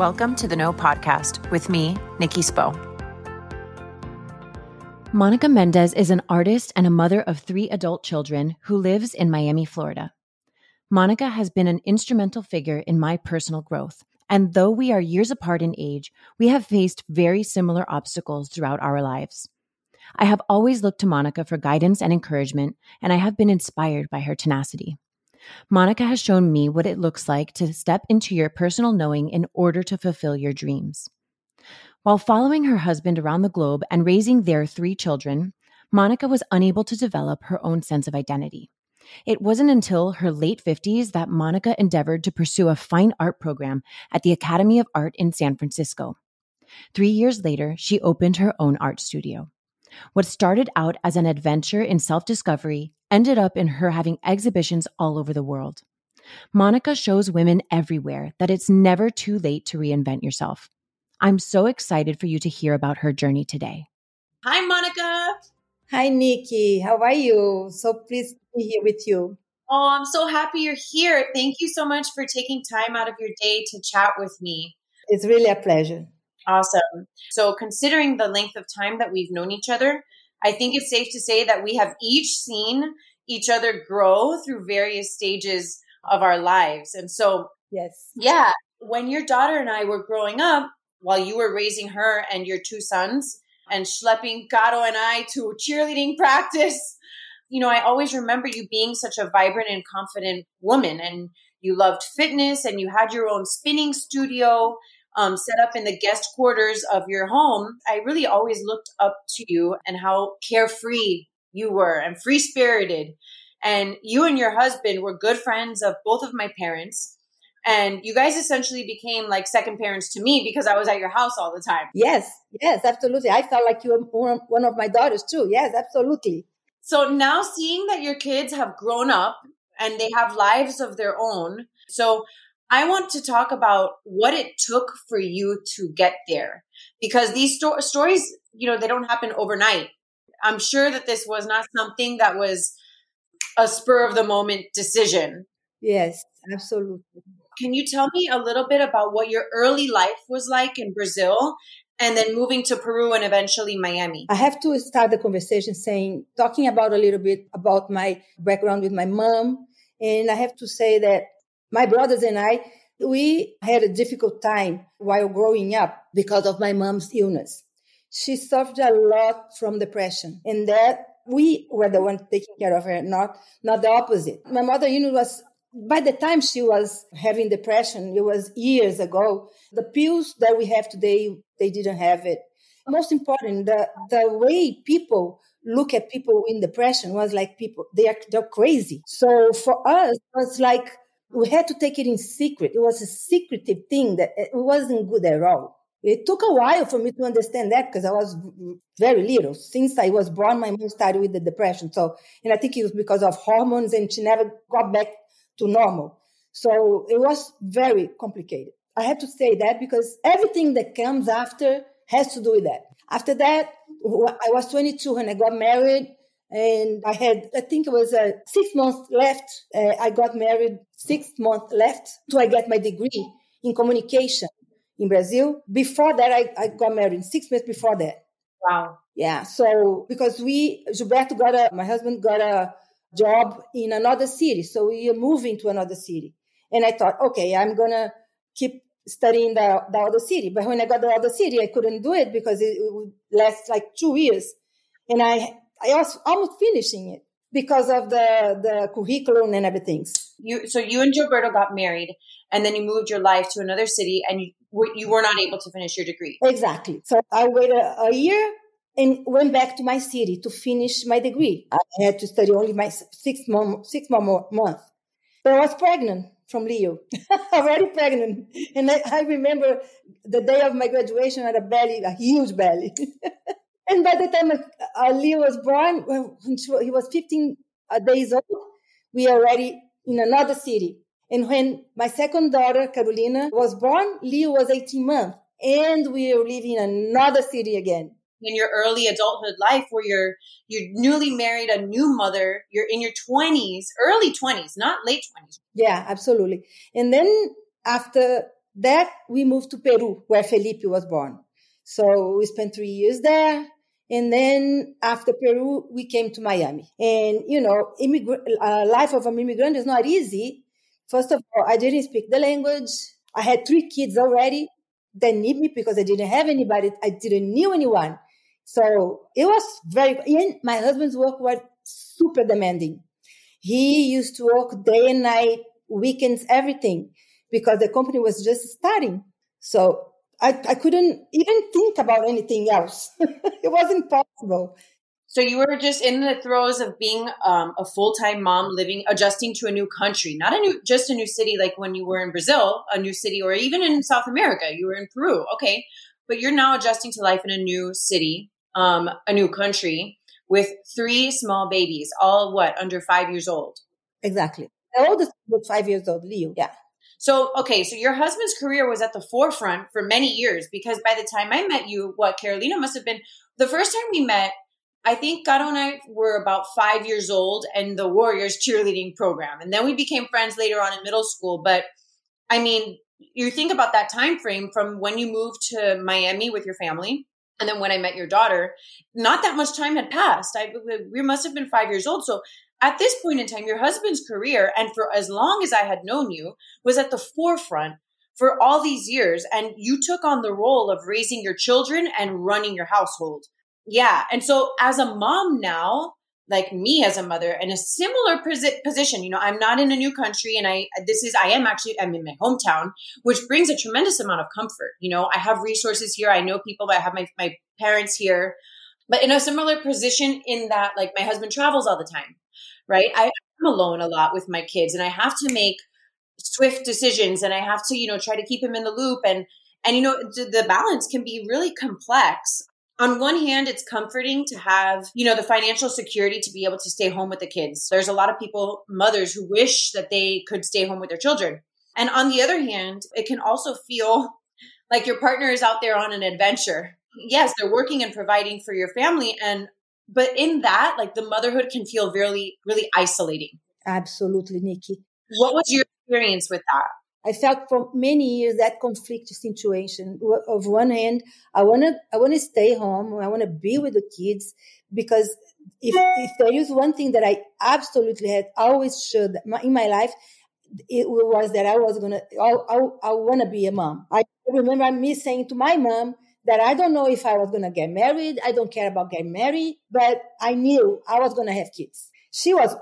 Welcome to the No Podcast with me, Nikki Spo. Monica Mendes is an artist and a mother of three adult children who lives in Miami, Florida. Monica has been an instrumental figure in my personal growth. And though we are years apart in age, we have faced very similar obstacles throughout our lives. I have always looked to Monica for guidance and encouragement, and I have been inspired by her tenacity. Monica has shown me what it looks like to step into your personal knowing in order to fulfill your dreams. While following her husband around the globe and raising their three children, Monica was unable to develop her own sense of identity. It wasn't until her late 50s that Monica endeavored to pursue a fine art program at the Academy of Art in San Francisco. Three years later, she opened her own art studio. What started out as an adventure in self discovery ended up in her having exhibitions all over the world. Monica shows women everywhere that it's never too late to reinvent yourself. I'm so excited for you to hear about her journey today. Hi, Monica. Hi, Nikki. How are you? So pleased to be here with you. Oh, I'm so happy you're here. Thank you so much for taking time out of your day to chat with me. It's really a pleasure. Awesome. So, considering the length of time that we've known each other, I think it's safe to say that we have each seen each other grow through various stages of our lives. And so, yes. Yeah, when your daughter and I were growing up, while you were raising her and your two sons and schlepping Caro and I to cheerleading practice, you know, I always remember you being such a vibrant and confident woman and you loved fitness and you had your own spinning studio um, set up in the guest quarters of your home, I really always looked up to you and how carefree you were and free spirited. And you and your husband were good friends of both of my parents. And you guys essentially became like second parents to me because I was at your house all the time. Yes, yes, absolutely. I felt like you were one of my daughters too. Yes, absolutely. So now seeing that your kids have grown up and they have lives of their own. So I want to talk about what it took for you to get there because these sto- stories, you know, they don't happen overnight. I'm sure that this was not something that was a spur of the moment decision. Yes, absolutely. Can you tell me a little bit about what your early life was like in Brazil and then moving to Peru and eventually Miami? I have to start the conversation saying, talking about a little bit about my background with my mom. And I have to say that my brothers and I, we had a difficult time while growing up because of my mom's illness. She suffered a lot from depression and that we were the ones taking care of her, not, not the opposite. My mother, you know, was, by the time she was having depression, it was years ago. The pills that we have today, they didn't have it. Most important, the, the way people look at people in depression was like people, they are, they're crazy. So for us, it was like, we had to take it in secret. It was a secretive thing that it wasn't good at all. It took a while for me to understand that because I was very little. Since I was born, my mom started with the depression. So, and I think it was because of hormones and she never got back to normal. So it was very complicated. I have to say that because everything that comes after has to do with that. After that, I was 22 when I got married and I had, I think it was uh, six months left. Uh, I got married six months left to I get my degree in communication in Brazil. Before that, I, I got married six months before that. Wow. Yeah. So because we, Gilberto got a, my husband got a job in another city. So we are moving to another city. And I thought, okay, I'm going to keep studying the, the other city. But when I got the other city, I couldn't do it because it, it would last like two years. And I I was almost finishing it because of the the curriculum and everything. You so you and Gilberto got married, and then you moved your life to another city, and you you were not able to finish your degree. Exactly. So I waited a year and went back to my city to finish my degree. I had to study only my six more six more months. But I was pregnant from Leo, already pregnant, and I, I remember the day of my graduation, I had a belly, a huge belly. And by the time Ali was born, when he was 15 uh, days old, we are already in another city. And when my second daughter, Carolina, was born, Leo was 18 months. And we are living in another city again. In your early adulthood life, where you're you're newly married, a new mother, you're in your 20s, early 20s, not late 20s. Yeah, absolutely. And then after that, we moved to Peru, where Felipe was born. So we spent three years there. And then after Peru, we came to Miami. And, you know, immigrant, uh, life of an immigrant is not easy. First of all, I didn't speak the language. I had three kids already that need me because I didn't have anybody. I didn't knew anyone. So it was very, and my husband's work was super demanding. He used to work day and night, weekends, everything because the company was just starting. So I, I couldn't even think about anything else. it wasn't possible. So you were just in the throes of being um, a full time mom, living, adjusting to a new country, not a new, just a new city like when you were in Brazil, a new city, or even in South America. You were in Peru, okay, but you're now adjusting to life in a new city, um, a new country with three small babies, all what under five years old. Exactly. The oldest was five years old, Leo. Yeah. So, okay, so your husband's career was at the forefront for many years because by the time I met you, what Carolina must have been the first time we met. I think Caro and I were about five years old and the Warriors cheerleading program. And then we became friends later on in middle school. But I mean, you think about that time frame from when you moved to Miami with your family and then when I met your daughter, not that much time had passed. I we must have been five years old. So at this point in time, your husband's career, and for as long as I had known you, was at the forefront for all these years. And you took on the role of raising your children and running your household. Yeah. And so as a mom now, like me as a mother in a similar position, you know, I'm not in a new country and I, this is, I am actually, I'm in my hometown, which brings a tremendous amount of comfort. You know, I have resources here. I know people, I have my, my parents here, but in a similar position in that, like, my husband travels all the time right? I, am alone a lot with my kids and I have to make swift decisions and I have to, you know, try to keep him in the loop. And, and, you know, the balance can be really complex. On one hand, it's comforting to have, you know, the financial security to be able to stay home with the kids. There's a lot of people, mothers who wish that they could stay home with their children. And on the other hand, it can also feel like your partner is out there on an adventure. Yes, they're working and providing for your family. And but in that, like the motherhood can feel really, really isolating. Absolutely, Nikki. What was your experience with that? I felt for many years that conflict situation. Of one hand, I want to, I want to stay home. I want to be with the kids because if, if there is one thing that I absolutely had always should in my life, it was that I was to, I, I, I want to be a mom. I remember me saying to my mom, that I don't know if I was going to get married. I don't care about getting married, but I knew I was going to have kids. She was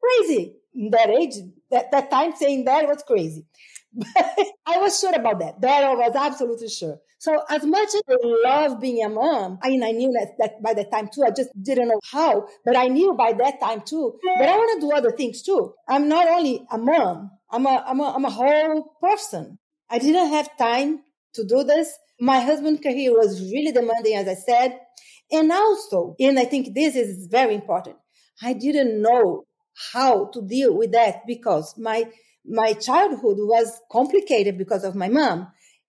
crazy in that age, that, that time saying that was crazy. But I was sure about that. That I was absolutely sure. So as much as I love being a mom, I mean, I knew that, that by that time too, I just didn't know how, but I knew by that time too, but I want to do other things too. I'm not only a mom, I'm a, I'm a, I'm a whole person. I didn't have time to do this my husband's career was really demanding, as I said. And also, and I think this is very important, I didn't know how to deal with that because my my childhood was complicated because of my mom.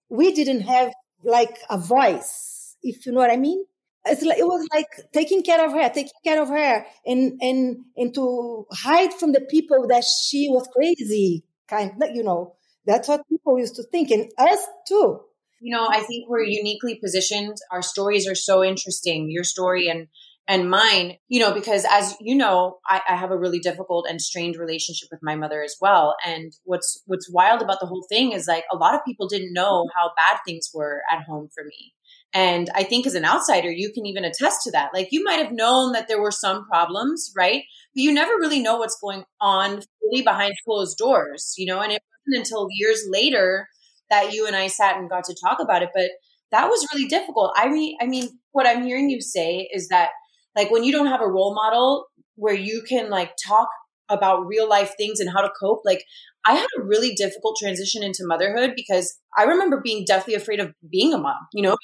We didn't have like a voice, if you know what I mean. Like, it was like taking care of her, taking care of her, and and and to hide from the people that she was crazy, kind. You know, that's what people used to think, and us too. You know, I think we're uniquely positioned. Our stories are so interesting. Your story and and mine, you know, because as you know, I, I, have a really difficult and strained relationship with my mother as well. And what's what's wild about the whole thing is like a lot of people didn't know how bad things were at home for me. And I think as an outsider, you can even attest to that. Like you might have known that there were some problems, right? But you never really know what's going on fully behind closed doors, you know, and it wasn't until years later that you and I sat and got to talk about it. But that was really difficult. I mean, I mean, what I'm hearing you say is that like when you don't have a role model where you can like talk about real life things and how to cope, like I had a really difficult transition into motherhood because I remember being deathly afraid of being a mom, you know,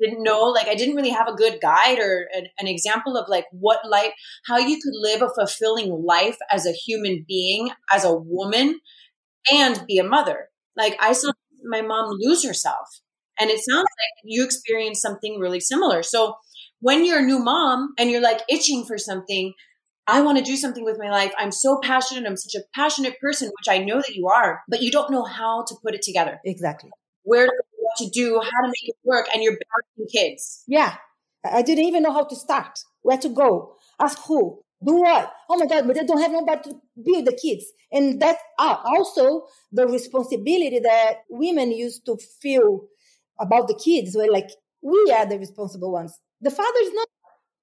didn't know like i didn't really have a good guide or an, an, example of like what life how you could live a fulfilling life as a human being as a woman and be a mother like i saw my mom lose herself. And it sounds like you experienced something really similar. So when you're a new mom and you're like itching for something, I want to do something with my life. I'm so passionate. I'm such a passionate person, which I know that you are, but you don't know how to put it together. Exactly. where to, do, how to make it work, and you're balancing kids. Yeah. I didn't even know how to start, where to go, ask who, do what? Oh my God, but they don't have nobody to with the kids. And that's uh, also the responsibility that women used to feel about the kids were like, we are the responsible ones. The father is not.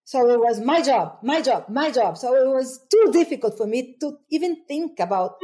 So it was my job, my job, my job. So it was too difficult for me to even think about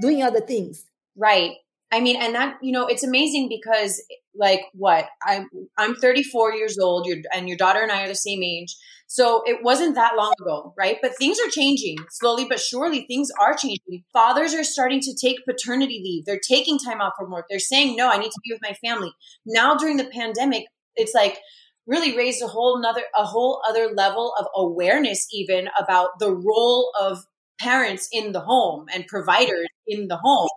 doing other things. Right. I mean, and that, you know, it's amazing because like what I'm, I'm 34 years old and your daughter and I are the same age. So it wasn't that long ago, right? But things are changing slowly but surely. Things are changing. Fathers are starting to take paternity leave. They're taking time off from work. They're saying, no, I need to be with my family. Now during the pandemic, it's like really raised a whole another, a whole other level of awareness even about the role of parents in the home and providers in the home,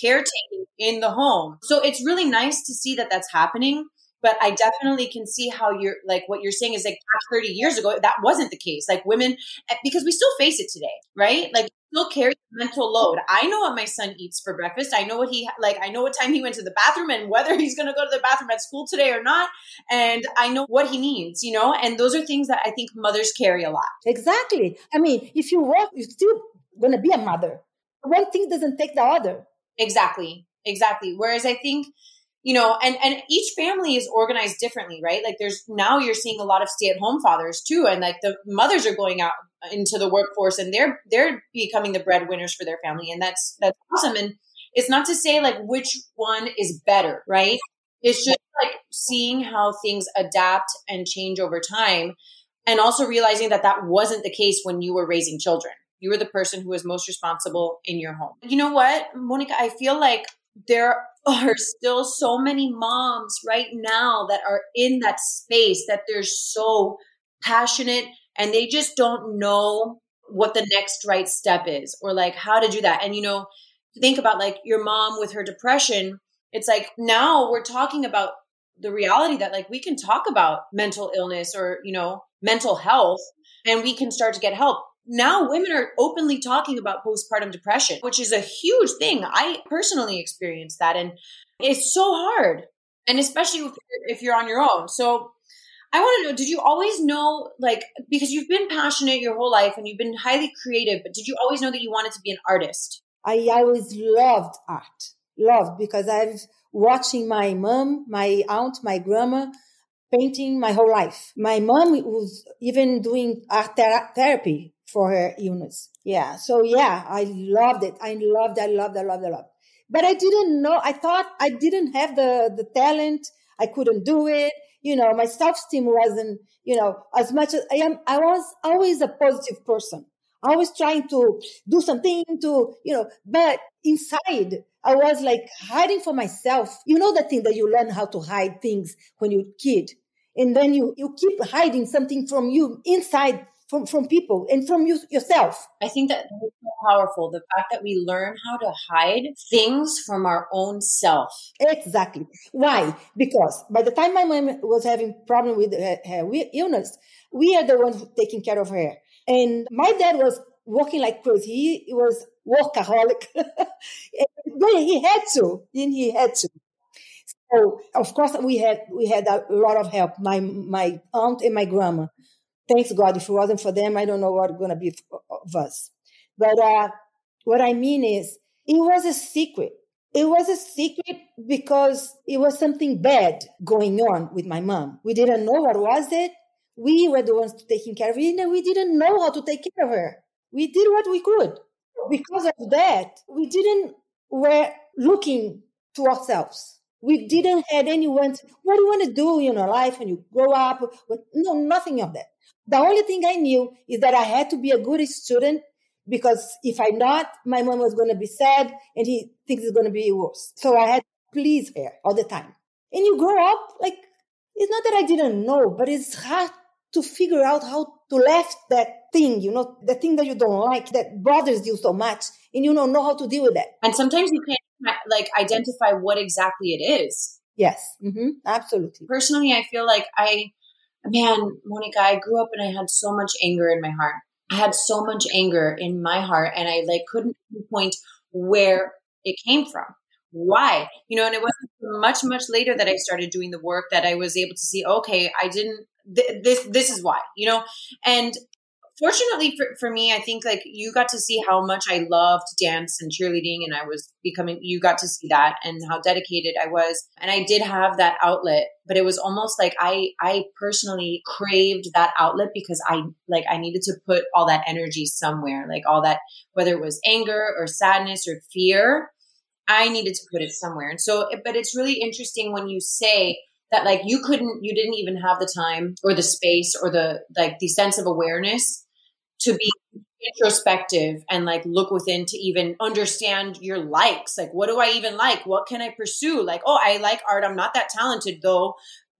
caretaking in the home. So it's really nice to see that that's happening but I definitely can see how you're like what you're saying is like 30 years ago, that wasn't the case. Like women, eh, because we still face it today, right? Like still carry the mental load. I know what my son eats for breakfast. I know what he like. I know what time he went to the bathroom and whether he's going to go to the bathroom at school today or not. And I know what he needs, you know. And those are things that I think mothers carry a lot. Exactly. I mean, if you work, you're still going to be a mother. One thing doesn't take the other. Exactly. Exactly. Whereas I think you know, and, and each family is organized differently, right? Like there's now you're seeing a lot of stay at home fathers too. And like the mothers are going out into the workforce and they're, they're becoming the breadwinners for their family. And that's, that's awesome. And it's not to say like which one is better, right? It's just like seeing how things adapt and change over time. And also realizing that that wasn't the case when you were raising children. You were the person who was most responsible in your home. You know what, Monica? I feel like there are still so many moms right now that are in that space that they're so passionate and they just don't know what the next right step is or like how to do that. And you know, think about like your mom with her depression. It's like now we're talking about the reality that like we can talk about mental illness or, you know, mental health and we can start to get help now women are openly talking about postpartum depression, which is a huge thing. I personally experienced that and it's so hard. And especially if you're, on your own. So I want to know, did you always know, like, because you've been passionate your whole life and you've been highly creative, but did you always know that you wanted to be an artist? I always loved art, loved because I've watching my mom, my aunt, my grandma painting my whole life. My mom was even doing art ther- therapy for her illness. Yeah. So yeah, I loved it. I loved, I loved, I loved, I loved. But I didn't know, I thought I didn't have the, the talent. I couldn't do it. You know, my self-esteem wasn't, you know, as much as I am, I was always a positive person. Always trying to do something to, you know, but inside I was like hiding for myself. You know, the thing that you learn how to hide things when you're a kid. And then you, you keep hiding something from you inside from, from people and from you yourself. I think that is so powerful. The fact that we learn how to hide things from our own self. Exactly. Why? Because by the time my mom was having problem with her, her illness, we are the ones taking care of her. And my dad was working like crazy. He was workaholic. but he had to, and he had to. So of course we had we had a lot of help. My my aunt and my grandma thanks God. If it wasn't for them, I don't know what going to be of us. But uh, what I mean is, it was a secret. It was a secret because it was something bad going on with my mom. We didn't know what was it. We were the ones taking care of it, and we didn't know how to take care of her. We did what we could. Because of that, we didn't were looking to ourselves. We didn't had anyone. What do you want to do in your life when you grow up? No, nothing of that. The only thing I knew is that I had to be a good student because if I'm not, my mom was going to be sad and he thinks it's going to be worse. So I had to please her all the time. And you grow up, like, it's not that I didn't know, but it's hard to figure out how to left that thing, you know, the thing that you don't like, that bothers you so much, and you don't know how to deal with that. And sometimes you can't, like, identify what exactly it is. Yes, mm-hmm. absolutely. Personally, I feel like I man, Monica, I grew up and I had so much anger in my heart. I had so much anger in my heart and I like couldn't pinpoint where it came from. why? You know, and it wasn't much, much later that I started doing the work that I was able to see, okay, I didn't, th- this, this is why, you know, and fortunately for, for me, I think like you got to see how much I loved dance and cheerleading and I was becoming, you got to see that and how dedicated I was. And I did have that outlet, but it was almost like I, I personally craved that outlet because I like, I needed to put all that energy somewhere, like all that, whether it was anger or sadness or fear, I needed to put it somewhere. And so, but it's really interesting when you say, that like you couldn't you didn't even have the time or the space or the like the sense of awareness to be introspective and like look within to even understand your likes. Like, what do I even like? What can I pursue? Like, oh, I like art. I'm not that talented though.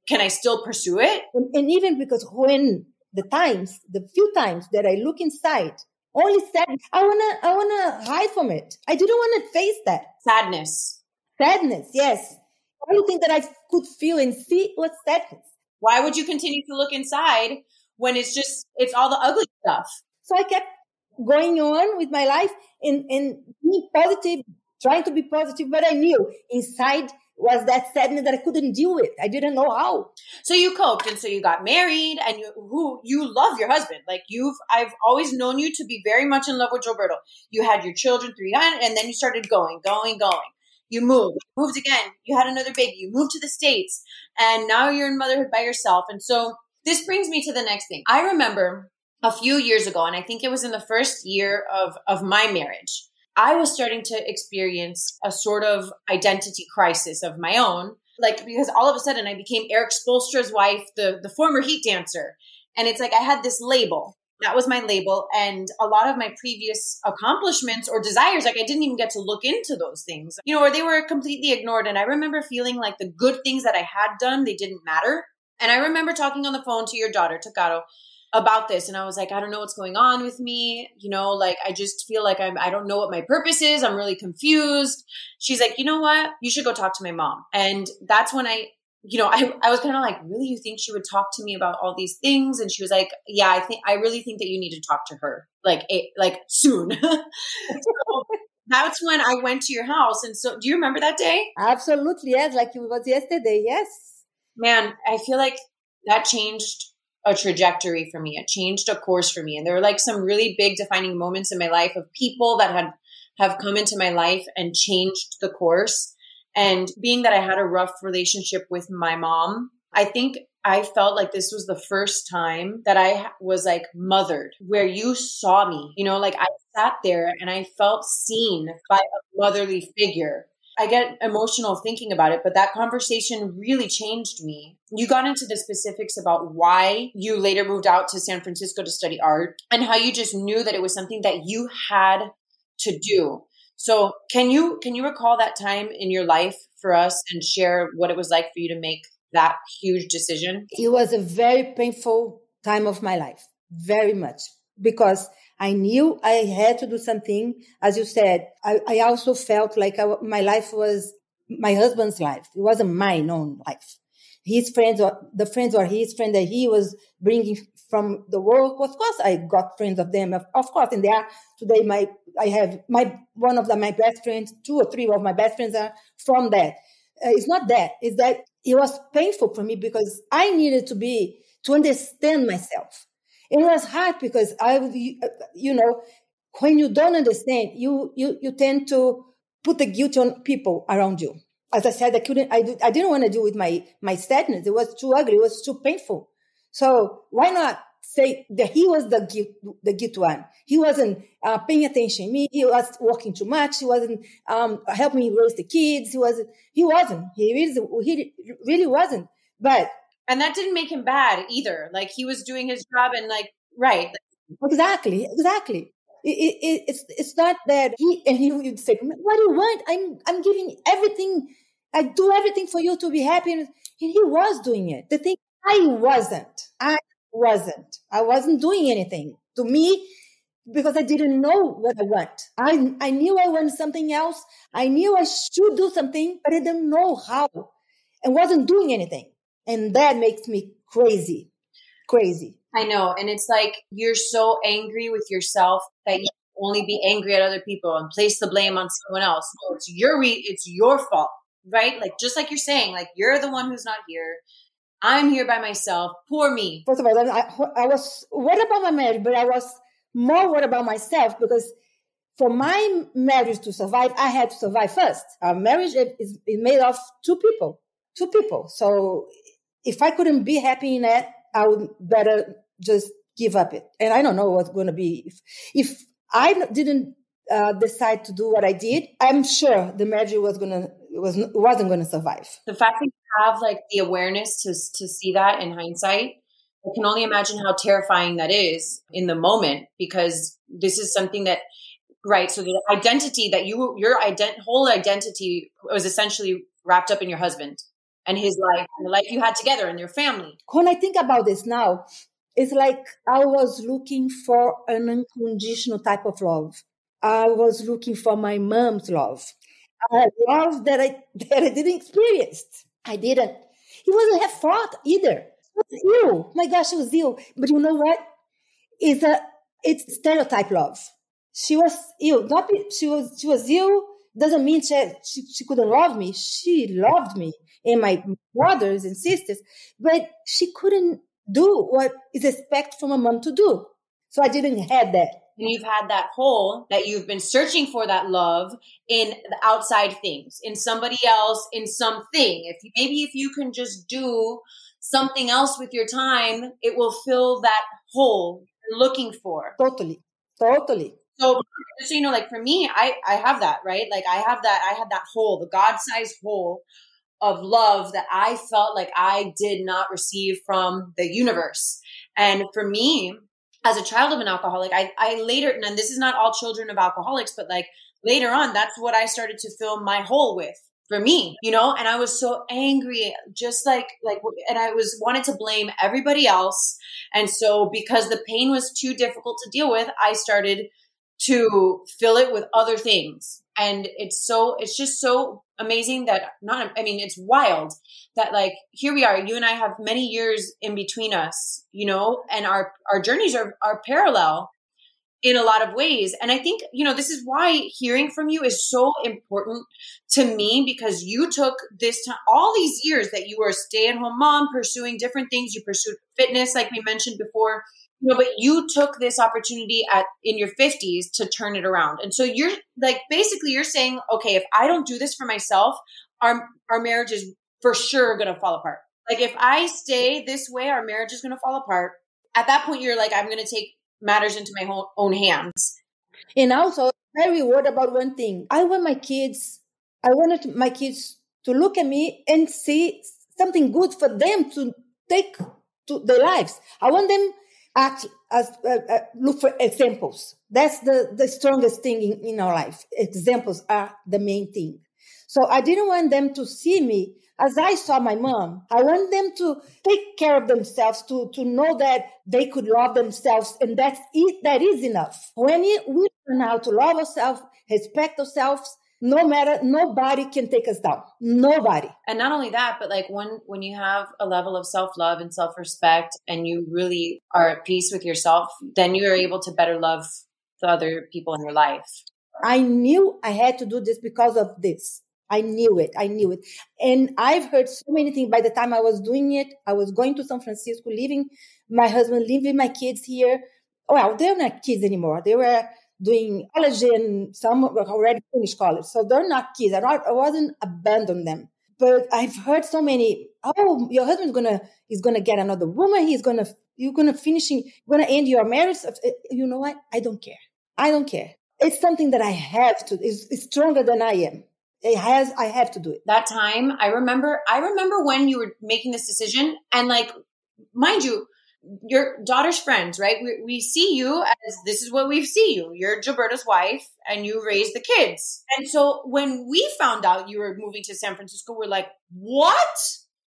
Can I still pursue it? And, and even because when the times, the few times that I look inside, only sadness, I wanna, I wanna hide from it. I didn't want to face that sadness. Sadness, yes. The only thing that I could feel and see was sadness. Why would you continue to look inside when it's just it's all the ugly stuff? So I kept going on with my life and, and being positive, trying to be positive, but I knew inside was that sadness that I couldn't deal with. I didn't know how. So you coped, and so you got married, and you who you love your husband. Like you've, I've always known you to be very much in love with Gilberto. You had your children, three, and then you started going, going, going. You moved, moved again. You had another baby. You moved to the states, and now you're in motherhood by yourself. And so this brings me to the next thing. I remember a few years ago, and I think it was in the first year of, of my marriage, I was starting to experience a sort of identity crisis of my own. Like, because all of a sudden I became Erik Spoelstra's wife, the, the former heat dancer. And it's like I had this label. That was my label. And a lot of my previous accomplishments or desires, like I didn't even get to look into those things, you know, or they were completely ignored. And I remember feeling like the good things that I had done, they didn't matter. And I remember talking on the phone to your daughter, Takaro, about this and I was like, I don't know what's going on with me. You know, like I just feel like I'm I don't know what my purpose is. I'm really confused. She's like, you know what? You should go talk to my mom. And that's when I you know, I, I was kind of like, really, you think she would talk to me about all these things? And she was like, yeah, I think, I really think that you need to talk to her like, a, like soon. so that's when I went to your house. And so do you remember that day? Absolutely. Yes. Like it was yesterday. Yes. Man, I feel like that changed a trajectory for me. It changed a course for me. And there were like some really big defining moments in my life of people that had have come into my life and changed the course. And being that I had a rough relationship with my mom, I think I felt like this was the first time that I was like mothered, where you saw me. You know, like I sat there and I felt seen by a motherly figure. I get emotional thinking about it, but that conversation really changed me. You got into the specifics about why you later moved out to San Francisco to study art and how you just knew that it was something that you had to do. So, can you can you recall that time in your life for us and share what it was like for you to make that huge decision? It was a very painful time of my life, very much, because I knew I had to do something. As you said, I, I also felt like I, my life was my husband's life. It wasn't my own life. His friends or the friends or his friend that he was bringing from the work. Of course, I got friends of them. Of, of course, and they are today my, I have my, one of the, my best friends, two or three of my best friends are from that. Uh, it's not that. It's that it was painful for me because I needed to be, to understand myself. It was hard because I, would you know, when you don't understand, you you you tend to put the guilt on people around you. As I said, I couldn't, I, I didn't want to do with my my sadness. It was too ugly. It was too painful. So why not say that he was the guilt, the guilt one? He wasn't uh, paying attention. Me, he was working too much. He wasn't um, helping me raise the kids. He wasn't. He wasn't. He really, he really wasn't. But and that didn't make him bad either. Like he was doing his job and like right. Exactly, exactly. It, it, it's it's not that he and he would say, "What do you want? I'm I'm giving everything. I do everything for you to be happy." And he was doing it. The thing I wasn't. I wasn't. I wasn't doing anything to me because I didn't know what I want. I I knew I wanted something else. I knew I should do something, but I didn't know how, and wasn't doing anything. And that makes me crazy, crazy. I know. And it's like you're so angry with yourself that you only be angry at other people and place the blame on someone else. No, it's your re- it's your fault, right? Like just like you're saying, like you're the one who's not here. I'm here by myself. Poor me. First of all, I, I was worried about my marriage, but I was more worried about myself because for my marriage to survive, I had to survive first. Our marriage is, is made of two people, two people. So if I couldn't be happy in that, I would better just give up it. And I don't know what's going to be. If, if I didn't uh, decide to do what I did, I'm sure the marriage was going to was wasn't going to survive. The fact that you have like the awareness to to see that in hindsight, I can only imagine how terrifying that is in the moment because this is something that right. So the identity that you your ident- whole identity was essentially wrapped up in your husband and his life and the life you had together and your family. When I think about this now, it's like I was looking for an unconditional type of love. I was looking for my mom's love, a love that I that I didn't experience. I didn't. He wasn't her fault either. It was ill. Oh my gosh, it was ill. But you know what? It's a it's stereotype love. She was ill. Not she was she was ill. Doesn't mean she, she she couldn't love me. She loved me and my brothers and sisters, but she couldn't do what is expected from a mom to do. So I didn't have that. And you've had that hole that you've been searching for that love in the outside things, in somebody else, in something. If you, maybe if you can just do something else with your time, it will fill that hole you're looking for. Totally. Totally. So, so you know, like for me, I I have that right. Like I have that. I had that hole, the God-sized hole of love that I felt like I did not receive from the universe. And for me, as a child of an alcoholic, I, I later, and this is not all children of alcoholics, but like later on, that's what I started to fill my hole with for me, you know, and I was so angry, just like, like, and I was wanted to blame everybody else. And so because the pain was too difficult to deal with, I started to fill it with other things. And it's so, it's just so amazing that not, I mean, it's wild that like, here we are, you and I have many years in between us, you know, and our, our journeys are, are parallel in a lot of ways. And I think, you know, this is why hearing from you is so important to me because you took this time, all these years that you were a stay at home mom, pursuing different things. You pursued fitness, like we mentioned before. Know, but you took this opportunity at in your 50s to turn it around. And so you're like basically you're saying, okay, if I don't do this for myself, our our marriage is for sure going to fall apart. Like if I stay this way, our marriage is going to fall apart. At that point you're like I'm going to take matters into my own hands. And also very worried about one thing. I want my kids I wanted my kids to look at me and see something good for them to take to their lives. I want them act as uh, uh, look for examples. That's the, the strongest thing in, in our life. Examples are the main thing. So I didn't want them to see me as I saw my mom. I want them to take care of themselves, to, to know that they could love themselves, and that's it, that is enough. When we learn how to love ourselves, respect ourselves, no matter nobody can take us down. Nobody. And not only that but like when when you have a level of self-love and self-respect and you really are at peace with yourself then you are able to better love the other people in your life. I knew i had to do this because of this. I knew it. I knew it. And i've heard so many things. By the time i was doing it i was going to san francisco leaving my husband leaving my kids here. Well they're not kids anymore. They were doing college and some already finished college. So they're not kids. I, I wasn't abandon them. But I've heard so many, oh, your husband's gonna is gonna get another woman, he's gonna you're gonna finishing you're gonna end your marriage. Uh, you know what? I don't care. I don't care. It's something that I have to, it's, it's stronger than I am. It has I have to do it. That time I remember I remember when you were making this decision and like mind you, your daughter's friends, right? We, we see you as this is what we see you. You're Gilberto's wife and you raise the kids. And so when we found out you were moving to San Francisco, we're like, what?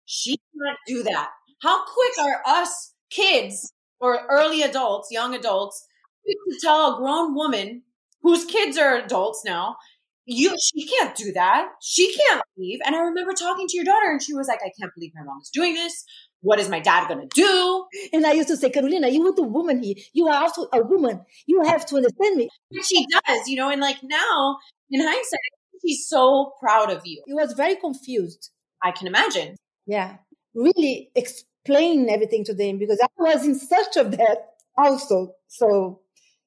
She can't do that. How quick are us kids or early adults, young adults, to tell a grown woman whose kids are adults now, you she can't do that. She can't leave. And I remember talking to your daughter and she was like, I can't believe my mom is doing this. What is my dad gonna do? And I used to say, Carolina, you are the woman here. You are also a woman. You have to understand me. But she does, you know, and like now, in hindsight, she's so proud of you. He was very confused. I can imagine. Yeah. Really explain everything to them because I was in search of that also. So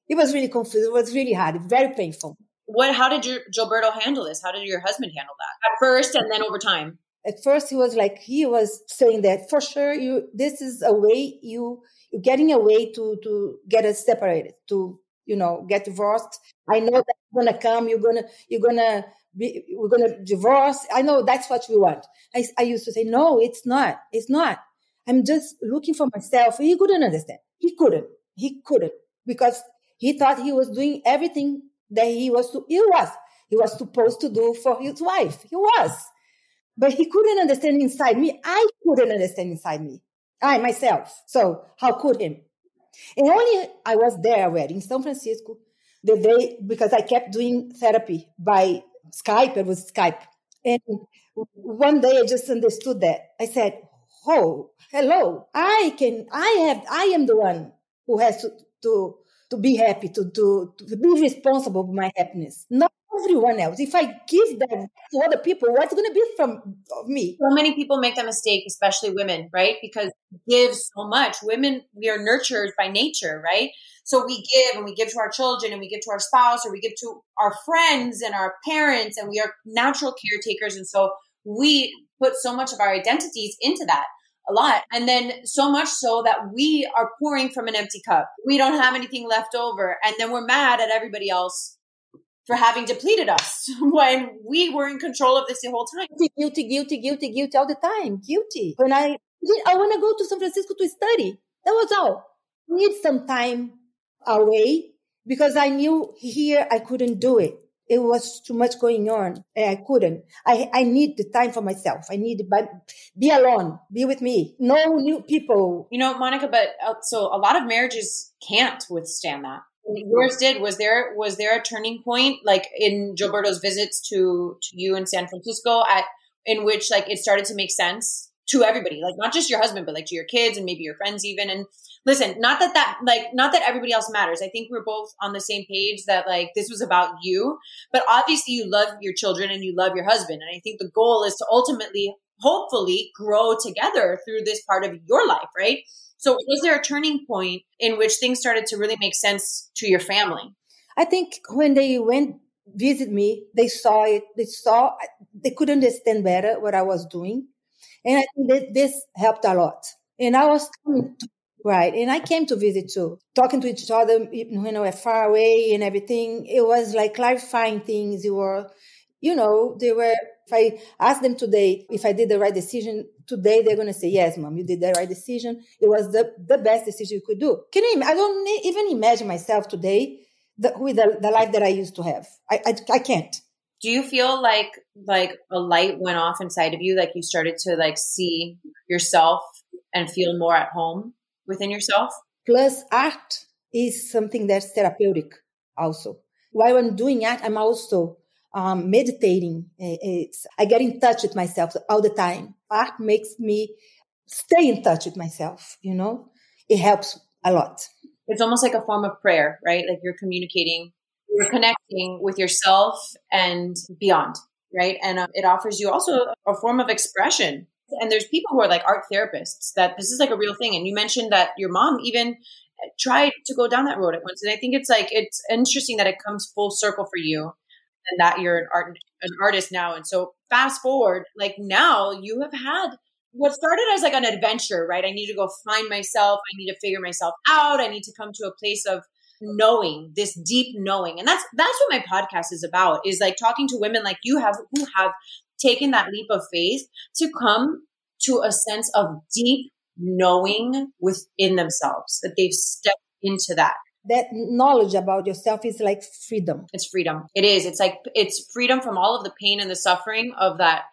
it was really confused. It was really hard, very painful. What? How did your Gilberto handle this? How did your husband handle that at first, and then over time? At first, he was like he was saying that for sure. You this is a way you you're getting a way to to get us separated to you know get divorced. I know that's gonna come. You're gonna you're gonna be, we're gonna divorce. I know that's what we want. I, I used to say no, it's not. It's not. I'm just looking for myself. He couldn't understand. He couldn't. He couldn't because he thought he was doing everything that he was to, he was he was supposed to do for his wife. He was, but he couldn't understand inside me. I couldn't understand inside me. I myself. So how could him? And only I was there already in San Francisco the day because I kept doing therapy by Skype. It was Skype, and one day I just understood that. I said, "Oh, hello! I can. I have. I am the one who has to to to be happy, to, to, to be responsible for my happiness. Not everyone else. If I give that to other people, what's going to be from me? So many people make that mistake, especially women, right? Because give so much. Women, we are nurtured by nature, right? So we give and we give to our children and we give to our spouse or we give to our friends and our parents and we are natural caretakers. And so we put so much of our identities into that a lot. And then so much so that we are pouring from an empty cup. We don't have anything left over. And then we're mad at everybody else for having depleted us when we were in control of this the whole time. Guilty, guilty, guilty, guilty all the time. Guilty. When I, I want to go to San Francisco to study. That was all. Need some time away because I knew here I couldn't do it it was too much going on. and I couldn't. I, I need the time for myself. I need to be alone, be with me, no new people. You know, Monica, but uh, so a lot of marriages can't withstand that. Yours did. Was there was there a turning point, like in Gilberto's visits to to you in San Francisco, at in which like it started to make sense to everybody, like not just your husband, but like to your kids and maybe your friends even, and listen, not that that like not that everybody else matters. I think we're both on the same page that like this was about you, but obviously you love your children and you love your husband, and I think the goal is to ultimately, hopefully, grow together through this part of your life, right? So, was there a turning point in which things started to really make sense to your family? I think when they went visit me, they saw it. They saw they could understand better what I was doing, and I think that this helped a lot. And I was Right. And I came to visit too, talking to each other when we were far away and everything. It was like clarifying things. You were, you know, they were, if I ask them today if I did the right decision, today they're going to say, yes, mom, you did the right decision. It was the, the best decision you could do. Can you, I don't even imagine myself today the, with the, the life that I used to have. I, I, I can't. Do you feel like, like a light went off inside of you? Like you started to like see yourself and feel more at home? within yourself? Plus, art is something that's therapeutic also. While I'm doing art, I'm also um, meditating. It's, I get in touch with myself all the time. Art makes me stay in touch with myself, you know? It helps a lot. It's almost like a form of prayer, right? Like you're communicating, you're connecting with yourself and beyond, right? And uh, it offers you also a form of expression and there's people who are like art therapists that this is like a real thing. And you mentioned that your mom even tried to go down that road at once. And I think it's like, it's interesting that it comes full circle for you and that you're an art, an artist now. And so fast forward, like now you have had what started as like an adventure, right? I need to go find myself. I need to figure myself out. I need to come to a place of knowing this deep knowing. And that's that's what my podcast is about is like talking to women like you have who have taken that leap of faith to come to a sense of deep knowing within themselves that they've stepped into that. That knowledge about yourself is like freedom. It's freedom. It is. It's like it's freedom from all of the pain and the suffering of that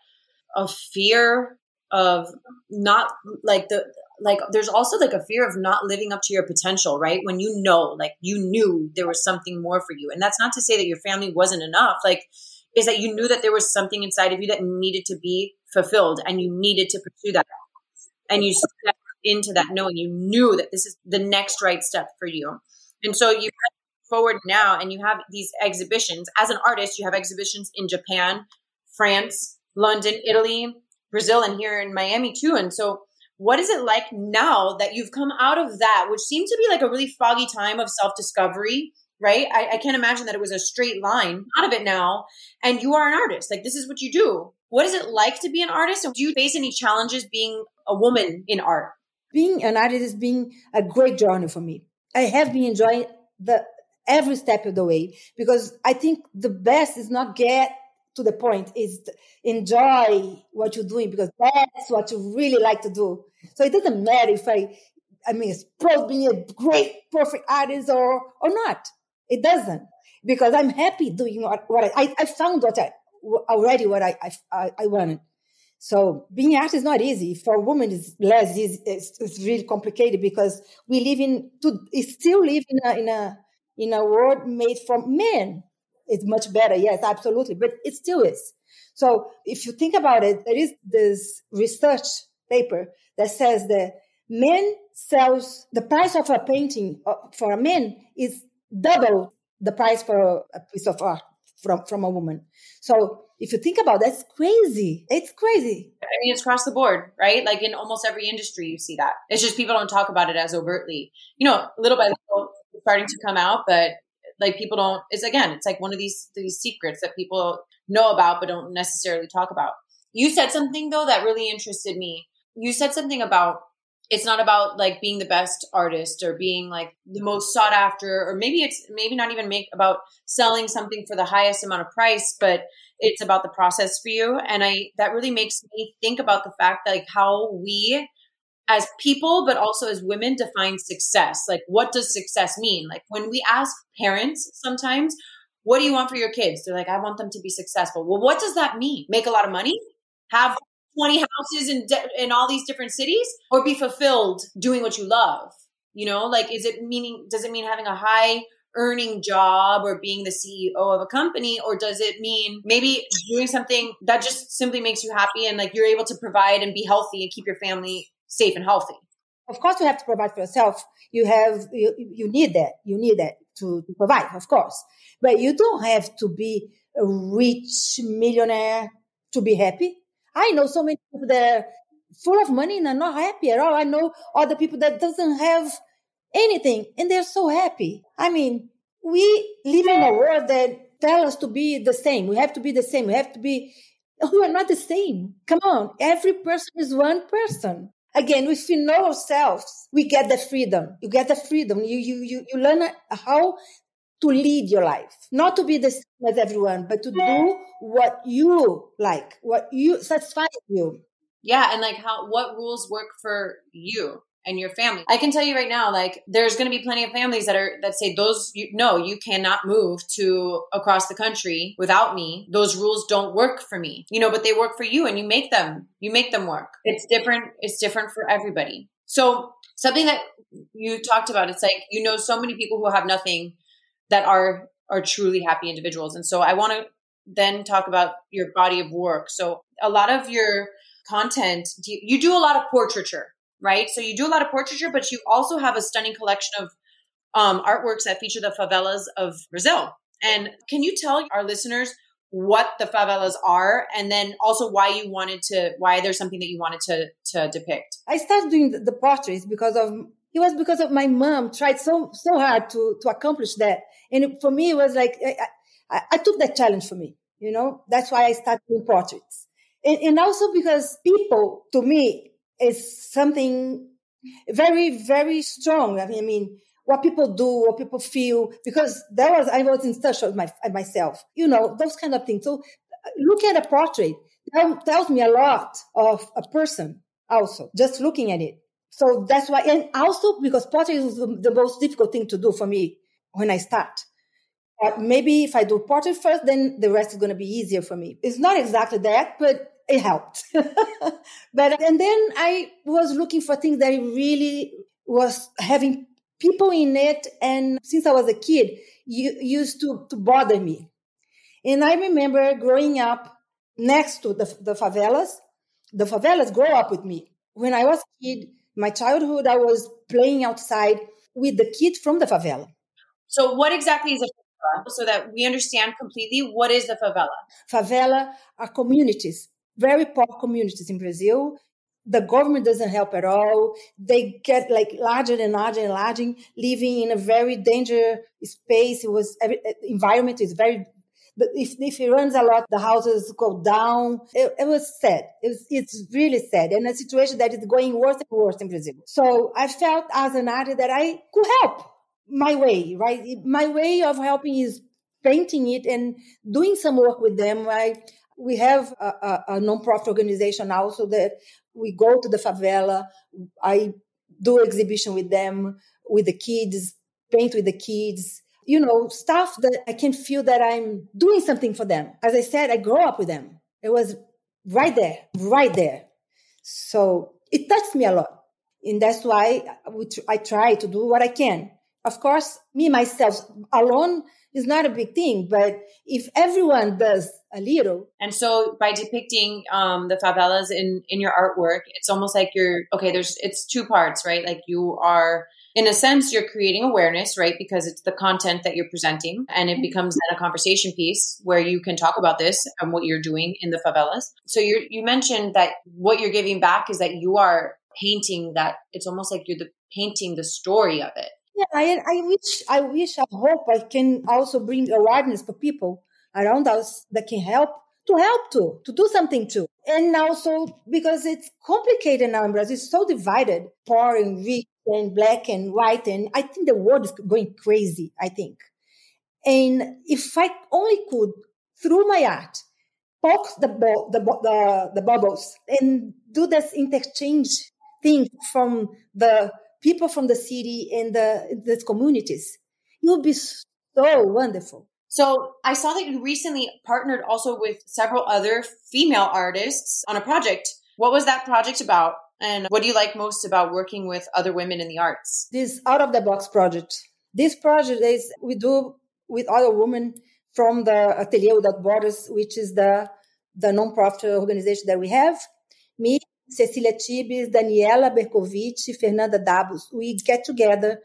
of fear of not like the like there's also like a fear of not living up to your potential right when you know like you knew there was something more for you and that's not to say that your family wasn't enough like is that you knew that there was something inside of you that needed to be fulfilled and you needed to pursue that. And you stepped into that knowing you knew that this is the next right step for you. And so you forward now and you have these exhibitions. As an artist, you have exhibitions in Japan, France, London, Italy, Brazil, and here in Miami too. And so what is it like now that you've come out of that, which seemed to be like a really foggy time of self discovery, right? I, I, can't imagine that it was a straight line out of it now. And you are an artist. Like, this is what you do. What is it like to be an artist? And do you face any challenges being a woman in art? Being an artist has been a great journey for me. I have been enjoying the every step of the way because I think the best is not get to the point is enjoy what you're doing because that's what you really like to do so it doesn't matter if I, I mean, it's supposed being a great, perfect artist or or not. It doesn't because I'm happy doing what, what I, I found what I already what I I, I wanted. So being an artist is not easy. For a woman, it's less easy. It's, it's really complicated because we live in, to, still live in a, in a, in a world made from men. It's much better. Yes, absolutely. But it still is. So if you think about it, there is this research paper that says that men sells the price of a painting uh, for a man is double the price for a piece of art from, from a woman. So if you think about that, it's crazy. It's crazy. I mean, it's across the board, right? Like in almost every industry, you see that. It's just people don't talk about it as overtly. You know, little by little, starting to come out, but like people don't. It's again, it's like one of these these secrets that people know about but don't necessarily talk about. You said something though that really interested me you said something about it's not about like being the best artist or being like the most sought after or maybe it's maybe not even make about selling something for the highest amount of price but it's about the process for you and i that really makes me think about the fact that like how we as people but also as women define success. Like what does success mean? Like when we ask parents sometimes what do you want for your kids? They're like i want them to be successful. Well what does that mean? Make a lot of money? Have 20 houses in in all these different cities? Or be fulfilled doing what you love? You know like is it meaning does it mean having a high earning job or being the CEO of a company? Or does it mean maybe doing something that just simply makes you happy and like you're able to provide and be healthy and keep your family safe and healthy of course you have to provide for yourself you have you, you need that you need that to, to provide of course but you don't have to be a rich millionaire to be happy I know so many people that are full of money and are not happy at all. I know other people that doesn't have anything and they're so happy. I mean, we live in a world that tell us to be the same. We have to be the same. We have to be. We are not the same. Come on, every person is one person. Again, if we know ourselves, we get the freedom. You get the freedom. You you you, you learn how to lead your life, not to be the same as everyone, but to do what you like, what you satisfies you. Yeah, and like how what rules work for you and your family. I can tell you right now, like there's going to be plenty of families that are that say those you, no, you cannot move to across the country without me. Those rules don't work for me, you know, but they work for you, and you make them you make them work. It's different. It's different for everybody. So something that you talked about, it's like you know so many people who have nothing that are are truly happy individuals. And so I want to then talk about your body of work. So a lot of your content, you do a lot of portraiture, right? So you do a lot of portraiture, but you also have a stunning collection of um, artworks that feature the favelas of Brazil. And can you tell our listeners what the favelas are, and then also why you wanted to, why there's something that you wanted to to depict? I started doing the portraits because of it was because of my mom tried so so hard to to accomplish that and for me it was like I, I, I, took that challenge for me you know that's why i started doing portraits and, and also because people to me is something very very strong i mean, I mean what people do what people feel because that was i was in touch with my, myself you know those kind of things so uh, look at a portrait that tells me a lot of a person also just looking at it so that's why, and also because pottery is the most difficult thing to do for me when I start. But maybe if I do pottery first, then the rest is going to be easier for me. It's not exactly that, but it helped. but, and then I was looking for things that really was having people in it. And since I was a kid, you used to, to bother me. And I remember growing up next to the, the favelas. The favelas grow up with me. When I was a kid, my childhood, I was playing outside with the kids from the favela. So, what exactly is a favela? So that we understand completely, what is the favela? Favela are communities, very poor communities in Brazil. The government doesn't help at all. They get like larger and larger and larger, living in a very dangerous space. It was every, eh, environment is very But if, if it runs a lot, the houses go down. It, it was sad. It was, it's really sad. And a situation that is going worse and worse in Brazil. So I felt as an artist that I could help my way, right? My way of helping is painting it and doing some work with them. I, we have a, a, a non-profit organization also that we go to the favela. I do exhibition with them, with the kids, paint with the kids you know, stuff that I can feel that I'm doing something for them. As I said, I grew up with them. It was right there, right there. So it touched me a lot. And that's why I try to do what I can. Of course, me, myself, alone is not a big thing, but if everyone does a little. And so by depicting um, the favelas in, in your artwork, it's almost like you're, okay, there's, it's two parts, right? Like you are in a sense, you're creating awareness, right? Because it's the content that you're presenting and it becomes then a conversation piece where you can talk about this and what you're doing in the favelas. So you you mentioned that what you're giving back is that you are painting that it's almost like you're the painting the story of it. Yeah, I, I wish, I wish, I hope I can also bring awareness for people around us that can help to help to, to do something too. And also because it's complicated now in Brazil, it's so divided, poor and rich, and black and white. And I think the world is going crazy, I think. And if I only could, through my art, poke the, the, the, the bubbles and do this interchange thing from the people from the city and the, the communities, it would be so wonderful. So I saw that you recently partnered also with several other female artists on a project. What was that project about? And what do you like most about working with other women in the arts? This out of the box project. This project is we do with other women from the Atelier Without Borders, which is the the nonprofit organization that we have. Me, Cecilia Tibes, Daniela Berkovich, Fernanda Dabos. We get together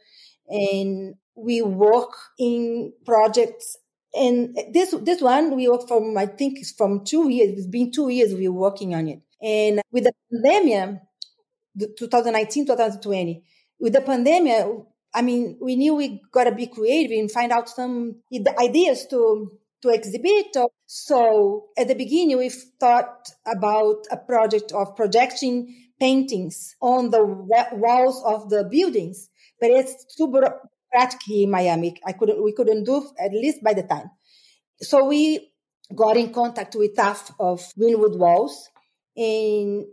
and we work in projects. And this this one we work from I think it's from two years. It's been two years we're working on it. And with the pandemic, 2019, 2020. With the pandemic, I mean, we knew we got to be creative and find out some ideas to to exhibit. So at the beginning, we thought about a project of projecting paintings on the walls of the buildings, but it's too practical in Miami. I couldn't, we couldn't do at least by the time. So we got in contact with staff of Wynwood Walls and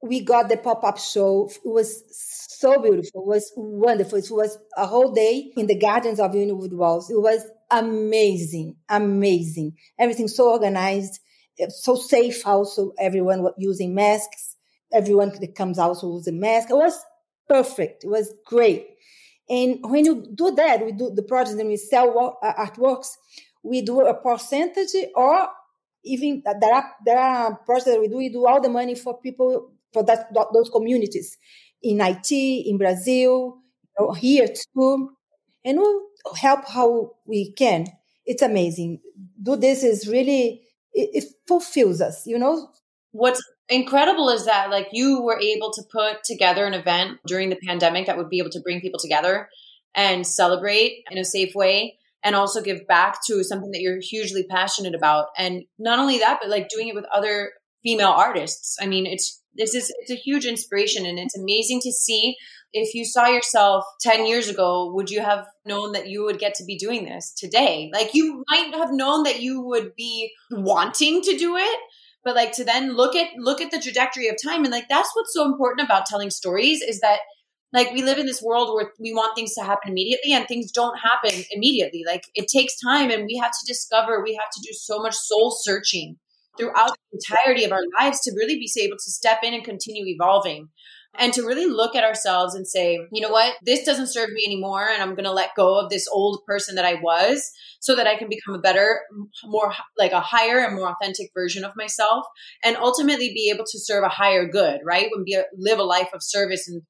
we got the pop-up show. It was so beautiful. It was wonderful. It was a whole day in the gardens of Wynwood Walls. It was amazing, amazing. Everything so organized, so safe also. Everyone was using masks. Everyone that comes also a mask. It was perfect. It was great. And when you do that, we do the project and we sell uh, artworks, we do a percentage or even there are there are projects that we do we do all the money for people for that those communities in IT, in Brazil, here too, and we'll help how we can. It's amazing. Do this is really it, it fulfills us, you know. What's incredible is that like you were able to put together an event during the pandemic that would be able to bring people together and celebrate in a safe way and also give back to something that you're hugely passionate about. And not only that but like doing it with other female artists. I mean it's this is it's a huge inspiration and it's amazing to see. If you saw yourself 10 years ago would you have known that you would get to be doing this today? Like you might have known that you would be wanting to do it but like to then look at look at the trajectory of time and like that's what's so important about telling stories is that like we live in this world where we want things to happen immediately and things don't happen immediately. Like it takes time and we have to discover we have to do so much soul searching throughout the entirety of our lives to really be able to step in and continue evolving and to really look at ourselves and say, you know what, this doesn't serve me anymore. And I'm going to let go of this old person that I was so that I can become a better, more like a higher and more authentic version of myself and ultimately be able to serve a higher good, right? And be a, live a life of service and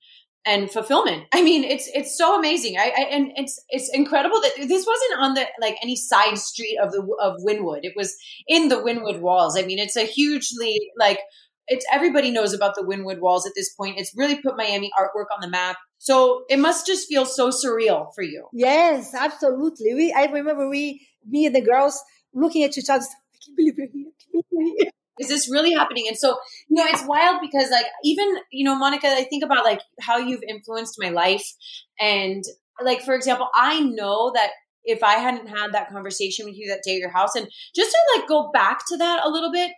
and fulfillment. I mean, it's it's so amazing. I, I, and it's it's incredible that this wasn't on the like any side street of the of Wynwood. It was in the Wynwood walls. I mean, it's a hugely like it's everybody knows about the Wynwood walls at this point. It's really put Miami artwork on the map. So it must just feel so surreal for you. Yes, absolutely. We I remember we me and the girls looking at each other. I can't believe we're here. I can't believe we're here is this really happening? And so, you know, it's wild because like even, you know, Monica, I think about like how you've influenced my life. And like, for example, I know that if I hadn't had that conversation with you that day at your house and just to like go back to that a little bit,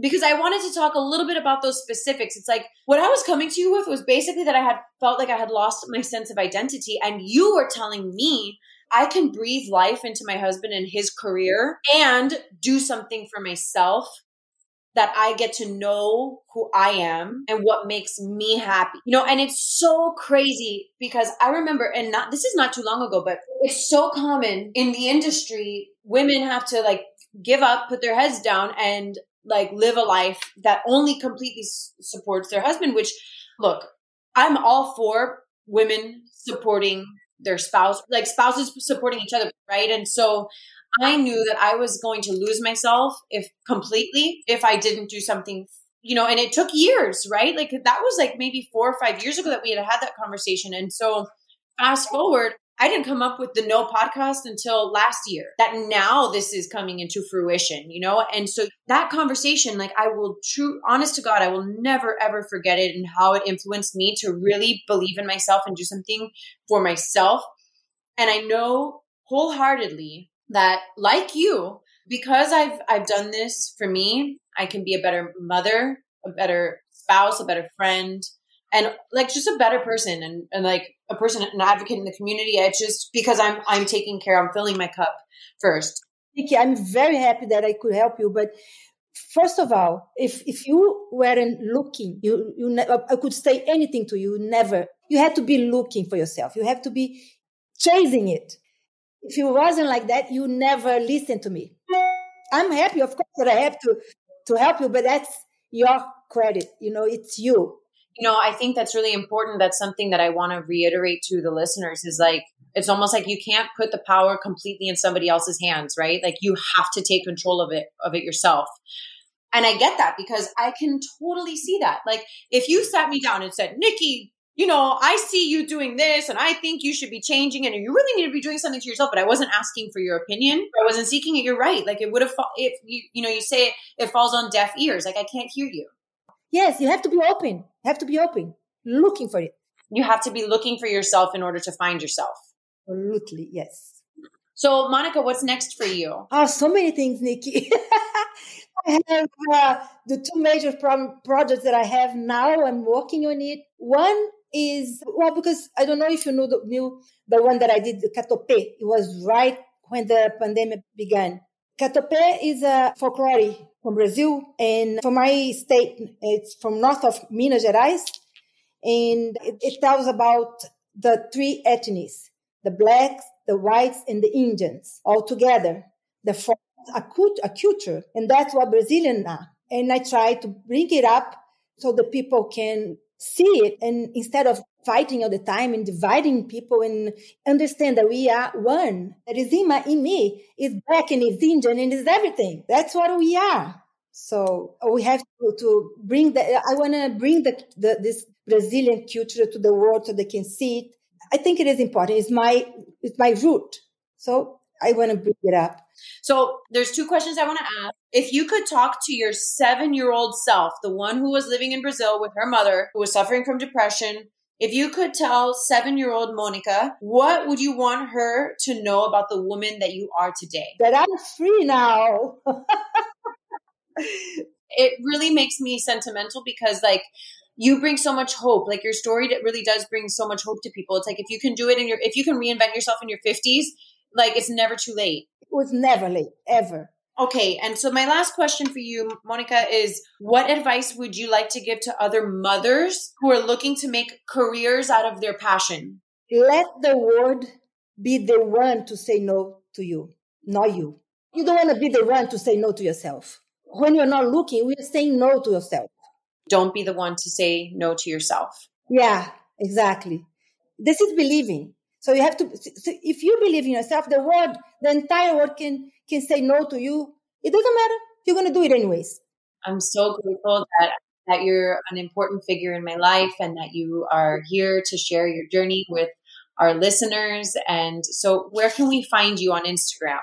because I wanted to talk a little bit about those specifics. It's like what I was coming to you with was basically that I had felt like I had lost my sense of identity. And you were telling me I can breathe life into my husband and his career and do something for myself that I get to know who I am and what makes me happy. You know, and it's so crazy because I remember, and not, this is not too long ago, but it's so common in the industry. Women have to like give up, put their heads down and like live a life that only completely s- supports their husband, which look, I'm all for women supporting their spouse, like spouses supporting each other, right? And so I knew that I was going to lose myself if completely if I didn't do something you know, and it took years, right? Like that was like maybe four or five years ago that we had had that conversation. And so fast forward, I didn't come up with the Know podcast until last year that now this is coming into fruition, you know? And so that conversation, like I will true, honest to God, I will never ever forget it and how it influenced me to really believe in myself and do something for myself. And I know wholeheartedly that like you, because I've I've done this for me, I can be a better mother, a better spouse, a better friend, and like just a better person and, and like a person an advocate in the community. It's just because I'm I'm taking care, I'm filling my cup first. Nikki, I'm very happy that I could help you, but first of all, if if you weren't looking, you you ne- I could say anything to you. Never. You have to be looking for yourself. You have to be chasing it. If you wasn't like that, you never listen to me. I'm happy, of course, that I have to to help you, but that's your credit. You know, it's you. You know, I think that's really important. That's something that I want to reiterate to the listeners is like it's almost like you can't put the power completely in somebody else's hands, right? Like you have to take control of it of it yourself. And I get that because I can totally see that. Like if you sat me down and said, "Nikki, you know, I see you doing this and I think you should be changing and you really need to be doing something to yourself. But I wasn't asking for your opinion. I wasn't seeking it. You're right. Like it would have, if you, you know, you say it, it falls on deaf ears. Like I can't hear you. Yes, you have to be open. You have to be open, looking for it. You have to be looking for yourself in order to find yourself. Absolutely, yes. So, Monica, what's next for you? Oh, so many things, Nikki. I have uh, the two major pro- projects that I have now. I'm working on it. One is well because I don't know if you know the new the one that I did the Catope. It was right when the pandemic began. Catope is a folklore from Brazil and from my state. It's from north of Minas Gerais, and it, it tells about the three ethnies: the blacks, the whites, and the Indians all together. The form a, a culture, and that's what Brazilian are. And I try to bring it up so the people can see it and instead of fighting all the time and dividing people and understand that we are one that is in my in me is black and is indian and is everything. That's what we are. So uh, we have to, to bring the i want to bring the, the this brazilian culture to the world so they can see it. I think it is important. It's my it's my root. So I want to bring it up. So there's two questions I want to ask. If you could talk to your seven year old self, the one who was living in Brazil with her mother, who was suffering from depression, if you could tell seven year old Monica, what would you want her to know about the woman that you are today? That I'm free now. it really makes me sentimental because, like, you bring so much hope. Like your story really does bring so much hope to people. It's like if you can do it in your, if you can reinvent yourself in your 50s, like it's never too late. It was never late, ever. Okay, and so my last question for you, Monica, is what advice would you like to give to other mothers who are looking to make careers out of their passion? Let the world be the one to say no to you, not you. You don't want to be the one to say no to yourself. When you're not looking, we're saying no to yourself. Don't be the one to say no to yourself. Yeah, exactly. This is believing. So you have to, so if you believe in yourself, the world, the entire world can, can say no to you. It doesn't matter. You're going to do it anyways. I'm so grateful that, that you're an important figure in my life and that you are here to share your journey with our listeners. And so where can we find you on Instagram?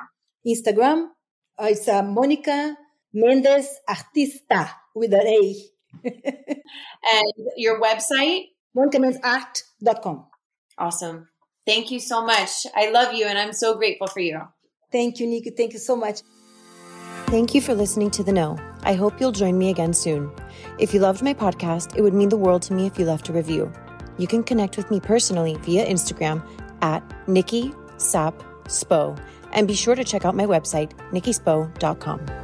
Instagram, uh, it's uh, Monica Mendes Artista with an A. and your website? MonicaMendesArt.com. Awesome. Thank you so much. I love you and I'm so grateful for you. Thank you, Nikki. Thank you so much. Thank you for listening to The Know. I hope you'll join me again soon. If you loved my podcast, it would mean the world to me if you left a review. You can connect with me personally via Instagram at Nikki Sap Spo, and be sure to check out my website, nikkispo.com.